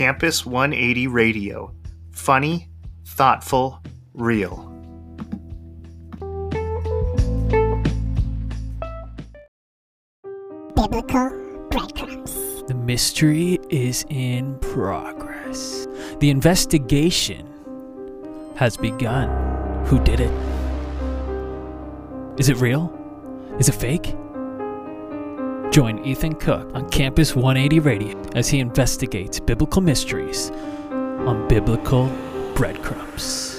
Campus 180 Radio. Funny, thoughtful, real. Biblical breadcrumbs. The mystery is in progress. The investigation has begun. Who did it? Is it real? Is it fake? Join Ethan Cook on Campus 180 Radio as he investigates biblical mysteries on Biblical Breadcrumbs.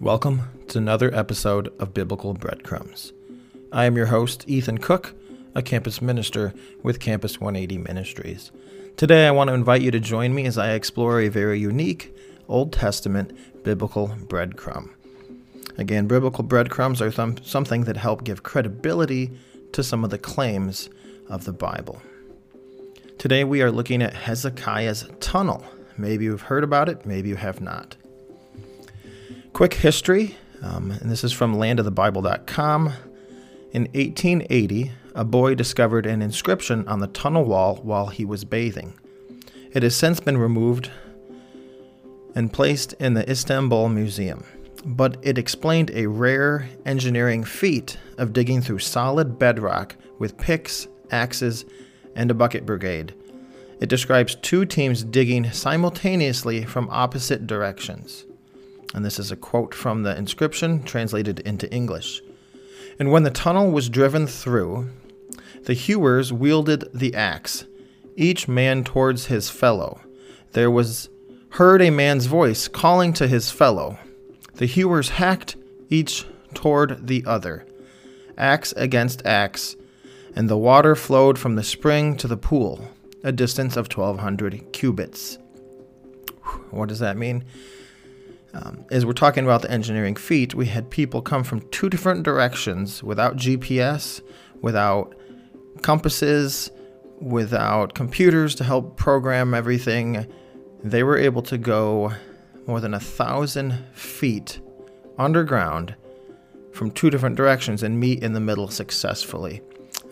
Welcome to another episode of Biblical Breadcrumbs. I am your host, Ethan Cook, a campus minister with Campus 180 Ministries. Today, I want to invite you to join me as I explore a very unique Old Testament biblical breadcrumb. Again, biblical breadcrumbs are th- something that help give credibility to some of the claims of the Bible. Today, we are looking at Hezekiah's tunnel. Maybe you've heard about it, maybe you have not. Quick history, um, and this is from landofthebible.com. In 1880, a boy discovered an inscription on the tunnel wall while he was bathing. It has since been removed and placed in the Istanbul Museum, but it explained a rare engineering feat of digging through solid bedrock with picks, axes, and a bucket brigade. It describes two teams digging simultaneously from opposite directions and this is a quote from the inscription translated into English. And when the tunnel was driven through, the hewers wielded the axe, each man towards his fellow. There was heard a man's voice calling to his fellow. The hewers hacked each toward the other, axe against axe, and the water flowed from the spring to the pool, a distance of 1200 cubits. What does that mean? Um, as we're talking about the engineering feat, we had people come from two different directions without GPS, without compasses, without computers to help program everything. They were able to go more than a thousand feet underground from two different directions and meet in the middle successfully.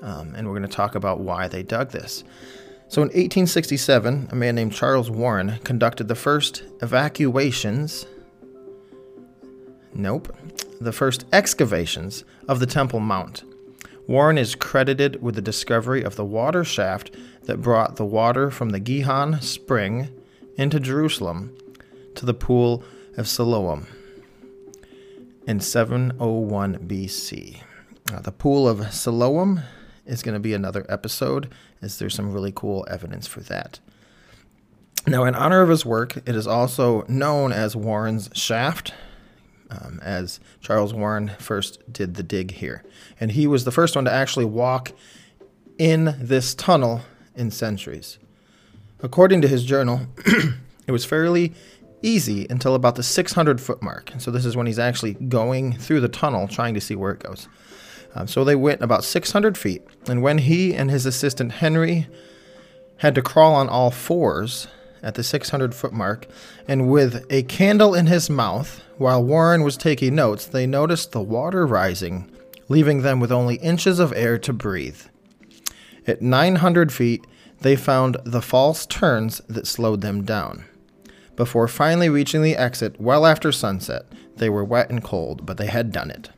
Um, and we're going to talk about why they dug this. So in 1867, a man named Charles Warren conducted the first evacuations Nope. The first excavations of the Temple Mount. Warren is credited with the discovery of the water shaft that brought the water from the Gihon spring into Jerusalem to the pool of Siloam in 701 BC. Uh, the pool of Siloam is going to be another episode, as there's some really cool evidence for that. Now, in honor of his work, it is also known as Warren's Shaft um, as Charles Warren first did the dig here. And he was the first one to actually walk in this tunnel in centuries. According to his journal, it was fairly easy until about the 600 foot mark. So this is when he's actually going through the tunnel trying to see where it goes. Um, so they went about 600 feet. And when he and his assistant Henry had to crawl on all fours at the 600 foot mark, and with a candle in his mouth, while Warren was taking notes, they noticed the water rising, leaving them with only inches of air to breathe. At 900 feet, they found the false turns that slowed them down. Before finally reaching the exit well after sunset, they were wet and cold, but they had done it.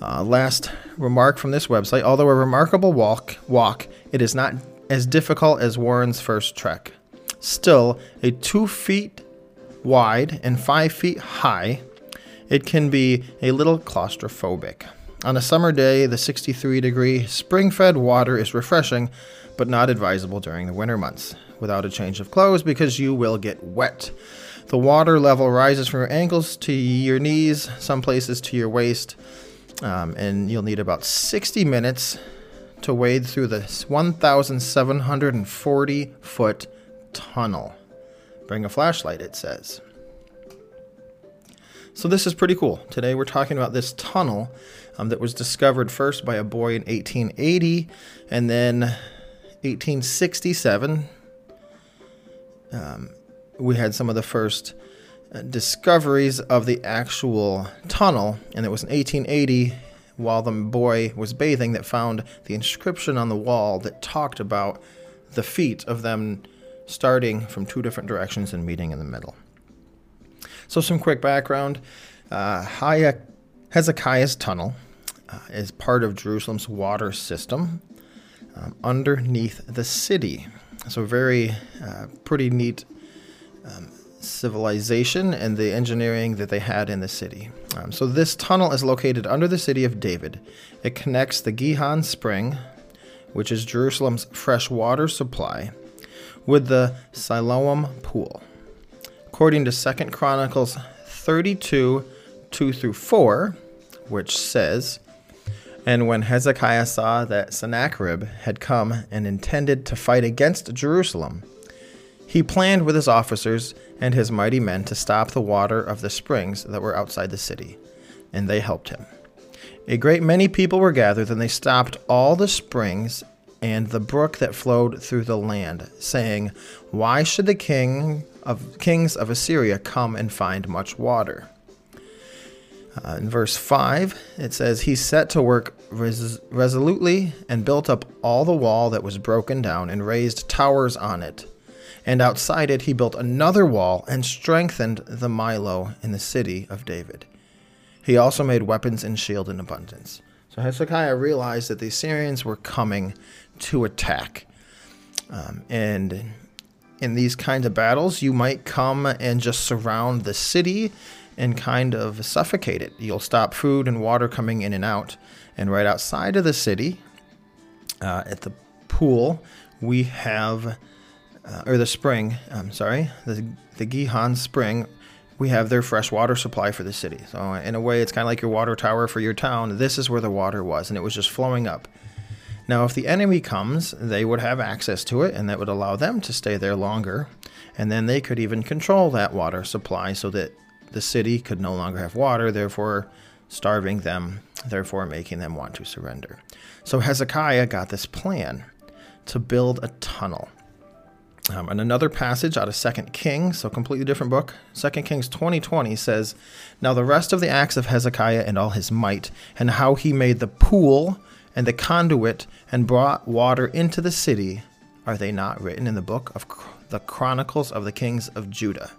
Uh, last remark from this website although a remarkable walk, walk, it is not as difficult as Warren's first trek. Still, a two feet wide and five feet high, it can be a little claustrophobic. On a summer day, the 63 degree spring fed water is refreshing, but not advisable during the winter months without a change of clothes because you will get wet. The water level rises from your ankles to your knees, some places to your waist, um, and you'll need about 60 minutes to wade through this 1,740 foot tunnel. Bring a flashlight, it says. So, this is pretty cool. Today, we're talking about this tunnel um, that was discovered first by a boy in 1880 and then 1867. Um, we had some of the first uh, discoveries of the actual tunnel, and it was in 1880 while the boy was bathing that found the inscription on the wall that talked about the feet of them starting from two different directions and meeting in the middle. So, some quick background uh, Hezekiah's tunnel uh, is part of Jerusalem's water system um, underneath the city. So, very uh, pretty neat um, civilization and the engineering that they had in the city. Um, so, this tunnel is located under the city of David. It connects the Gihon Spring, which is Jerusalem's fresh water supply, with the Siloam Pool. According to 2 Chronicles 32 2 through 4, which says, And when Hezekiah saw that Sennacherib had come and intended to fight against Jerusalem, he planned with his officers and his mighty men to stop the water of the springs that were outside the city, and they helped him. A great many people were gathered, and they stopped all the springs and the brook that flowed through the land, saying, Why should the king of kings of Assyria come and find much water? Uh, in verse 5, it says, He set to work res- resolutely and built up all the wall that was broken down and raised towers on it. And outside it, he built another wall and strengthened the Millo in the city of David. He also made weapons and shield in abundance. So Hezekiah realized that the Assyrians were coming to attack. Um, and in these kinds of battles, you might come and just surround the city and kind of suffocate it. You'll stop food and water coming in and out. And right outside of the city, uh, at the pool, we have, uh, or the spring, I'm sorry, the, the Gihon Spring, we have their fresh water supply for the city. So, in a way, it's kind of like your water tower for your town. This is where the water was, and it was just flowing up. Now, if the enemy comes, they would have access to it, and that would allow them to stay there longer. And then they could even control that water supply so that the city could no longer have water, therefore starving them, therefore making them want to surrender. So Hezekiah got this plan to build a tunnel. Um, and another passage out of Second Kings, so completely different book. Second Kings 2020 says, Now the rest of the acts of Hezekiah and all his might, and how he made the pool and the conduit and brought water into the city, are they not written in the book of the Chronicles of the Kings of Judah?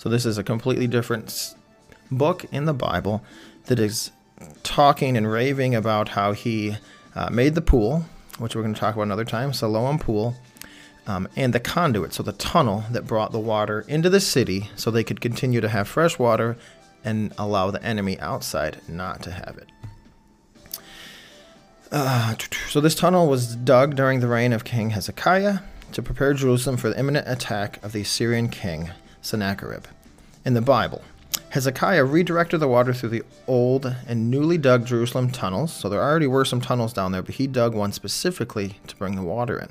So this is a completely different book in the Bible that is talking and raving about how he uh, made the pool, which we're going to talk about another time, Siloam Pool, um, and the conduit, so the tunnel that brought the water into the city so they could continue to have fresh water and allow the enemy outside not to have it. Uh, so this tunnel was dug during the reign of King Hezekiah to prepare Jerusalem for the imminent attack of the Assyrian king Sennacherib. In the Bible, Hezekiah redirected the water through the old and newly dug Jerusalem tunnels. So there already were some tunnels down there, but he dug one specifically to bring the water in.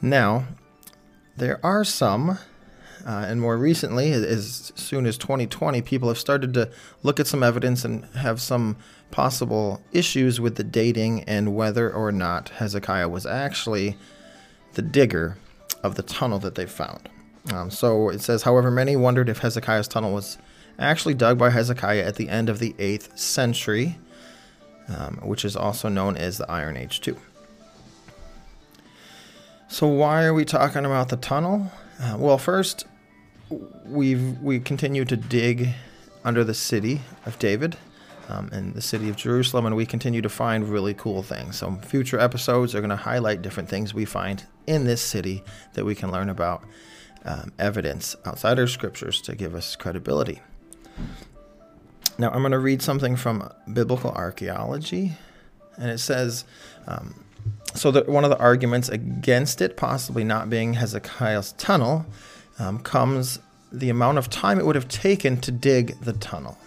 Now, there are some, uh, and more recently, as soon as 2020, people have started to look at some evidence and have some possible issues with the dating and whether or not Hezekiah was actually the digger of the tunnel that they found. Um, so it says, however, many wondered if Hezekiah's tunnel was actually dug by Hezekiah at the end of the 8th century, um, which is also known as the Iron Age 2. So why are we talking about the tunnel? Uh, well, first, we've we continue to dig under the city of David um, and the city of Jerusalem, and we continue to find really cool things. So future episodes are going to highlight different things we find in this city that we can learn about um, evidence outside our scriptures to give us credibility. Now, I'm going to read something from biblical archaeology, and it says um, so that one of the arguments against it possibly not being Hezekiah's tunnel um, comes the amount of time it would have taken to dig the tunnel.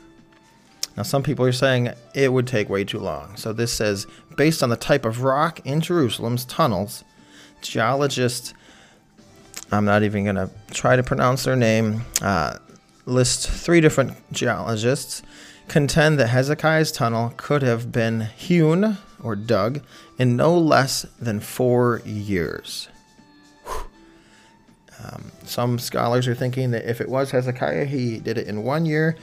Now, some people are saying it would take way too long. So, this says based on the type of rock in Jerusalem's tunnels, geologists I'm not even going to try to pronounce their name. Uh, list three different geologists contend that Hezekiah's tunnel could have been hewn or dug in no less than four years. Um, some scholars are thinking that if it was Hezekiah, he did it in one year.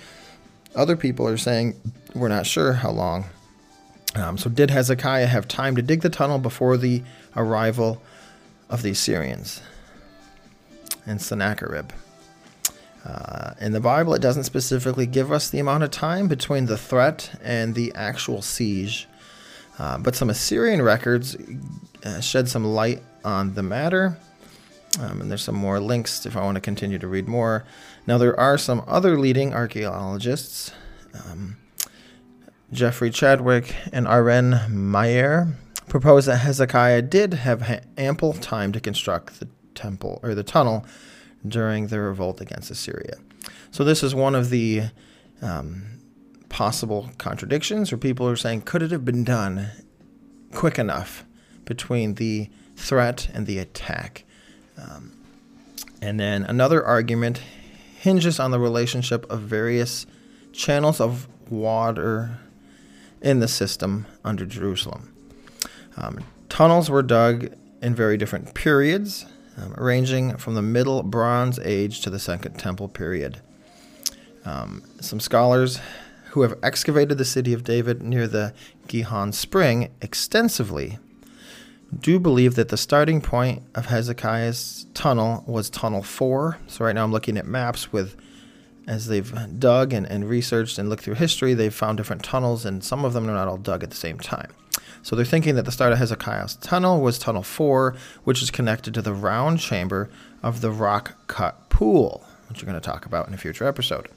Other people are saying we're not sure how long. Um, so, did Hezekiah have time to dig the tunnel before the arrival of the Assyrians and Sennacherib? Uh, in the Bible, it doesn't specifically give us the amount of time between the threat and the actual siege, uh, but some Assyrian records uh, shed some light on the matter. Um, and there's some more links if I want to continue to read more. Now, there are some other leading archaeologists, um, Jeffrey Chadwick and Aren Maeir, propose that Hezekiah did have ha- ample time to construct the temple or the tunnel during the revolt against Assyria. So, this is one of the um, possible contradictions, or people are saying, could it have been done quick enough between the threat and the attack? Um, and then another argument hinges on the relationship of various channels of water in the system under Jerusalem. Um, tunnels were dug in very different periods, um, ranging from the Middle Bronze Age to the Second Temple period. Um, some scholars who have excavated the city of David near the Gihon Spring extensively do believe that the starting point of Hezekiah's tunnel was Tunnel 4. So, right now I'm looking at maps with, as they've dug and, and researched and looked through history, they've found different tunnels, and some of them are not all dug at the same time. So, they're thinking that the start of Hezekiah's tunnel was Tunnel 4, which is connected to the round chamber of the rock cut pool, which we're going to talk about in a future episode.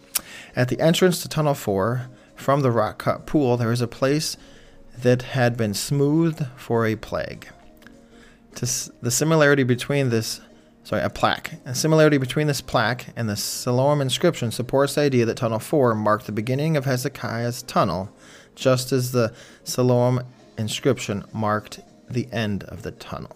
At the entrance to Tunnel 4, from the rock cut pool, there is a place that had been smoothed for a plague to the similarity between this sorry, a plaque. A similarity between this plaque and the Siloam inscription supports the idea that Tunnel 4 marked the beginning of Hezekiah's tunnel, just as the Siloam inscription marked the end of the tunnel.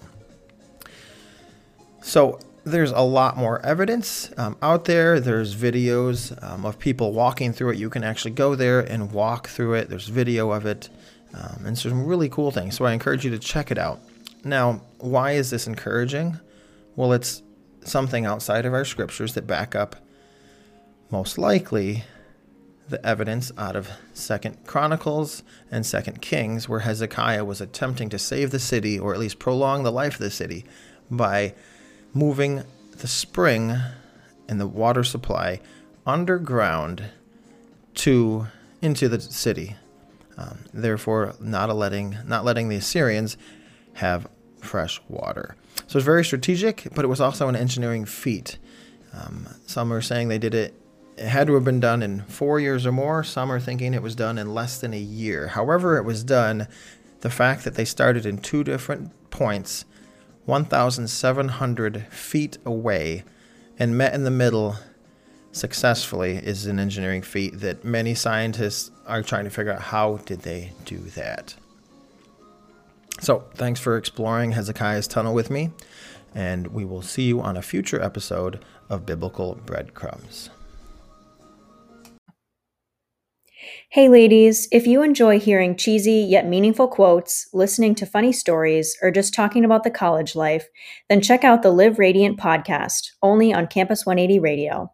So there's a lot more evidence um, out there. There's videos um, of people walking through it. You can actually go there and walk through it. There's video of it. Um, and some really cool things. So I encourage you to check it out. Now, why is this encouraging? Well, it's something outside of our scriptures that back up most likely the evidence out of Second Chronicles and Second Kings, where Hezekiah was attempting to save the city, or at least prolong the life of the city, by moving the spring and the water supply underground to into the city. Um, therefore, not letting not letting the Assyrians have fresh water. So it's very strategic, but it was also an engineering feat. Um, some are saying they did it, it had to have been done in four years or more. Some are thinking it was done in less than a year. However, it was done, the fact that they started in two different points, 1,700 feet away, and met in the middle successfully is an engineering feat that many scientists are trying to figure out how did they do that. So, thanks for exploring Hezekiah's tunnel with me, and we will see you on a future episode of Biblical Breadcrumbs. Hey, ladies, if you enjoy hearing cheesy yet meaningful quotes, listening to funny stories, or just talking about the college life, then check out the Live Radiant podcast, only on Campus 180 Radio.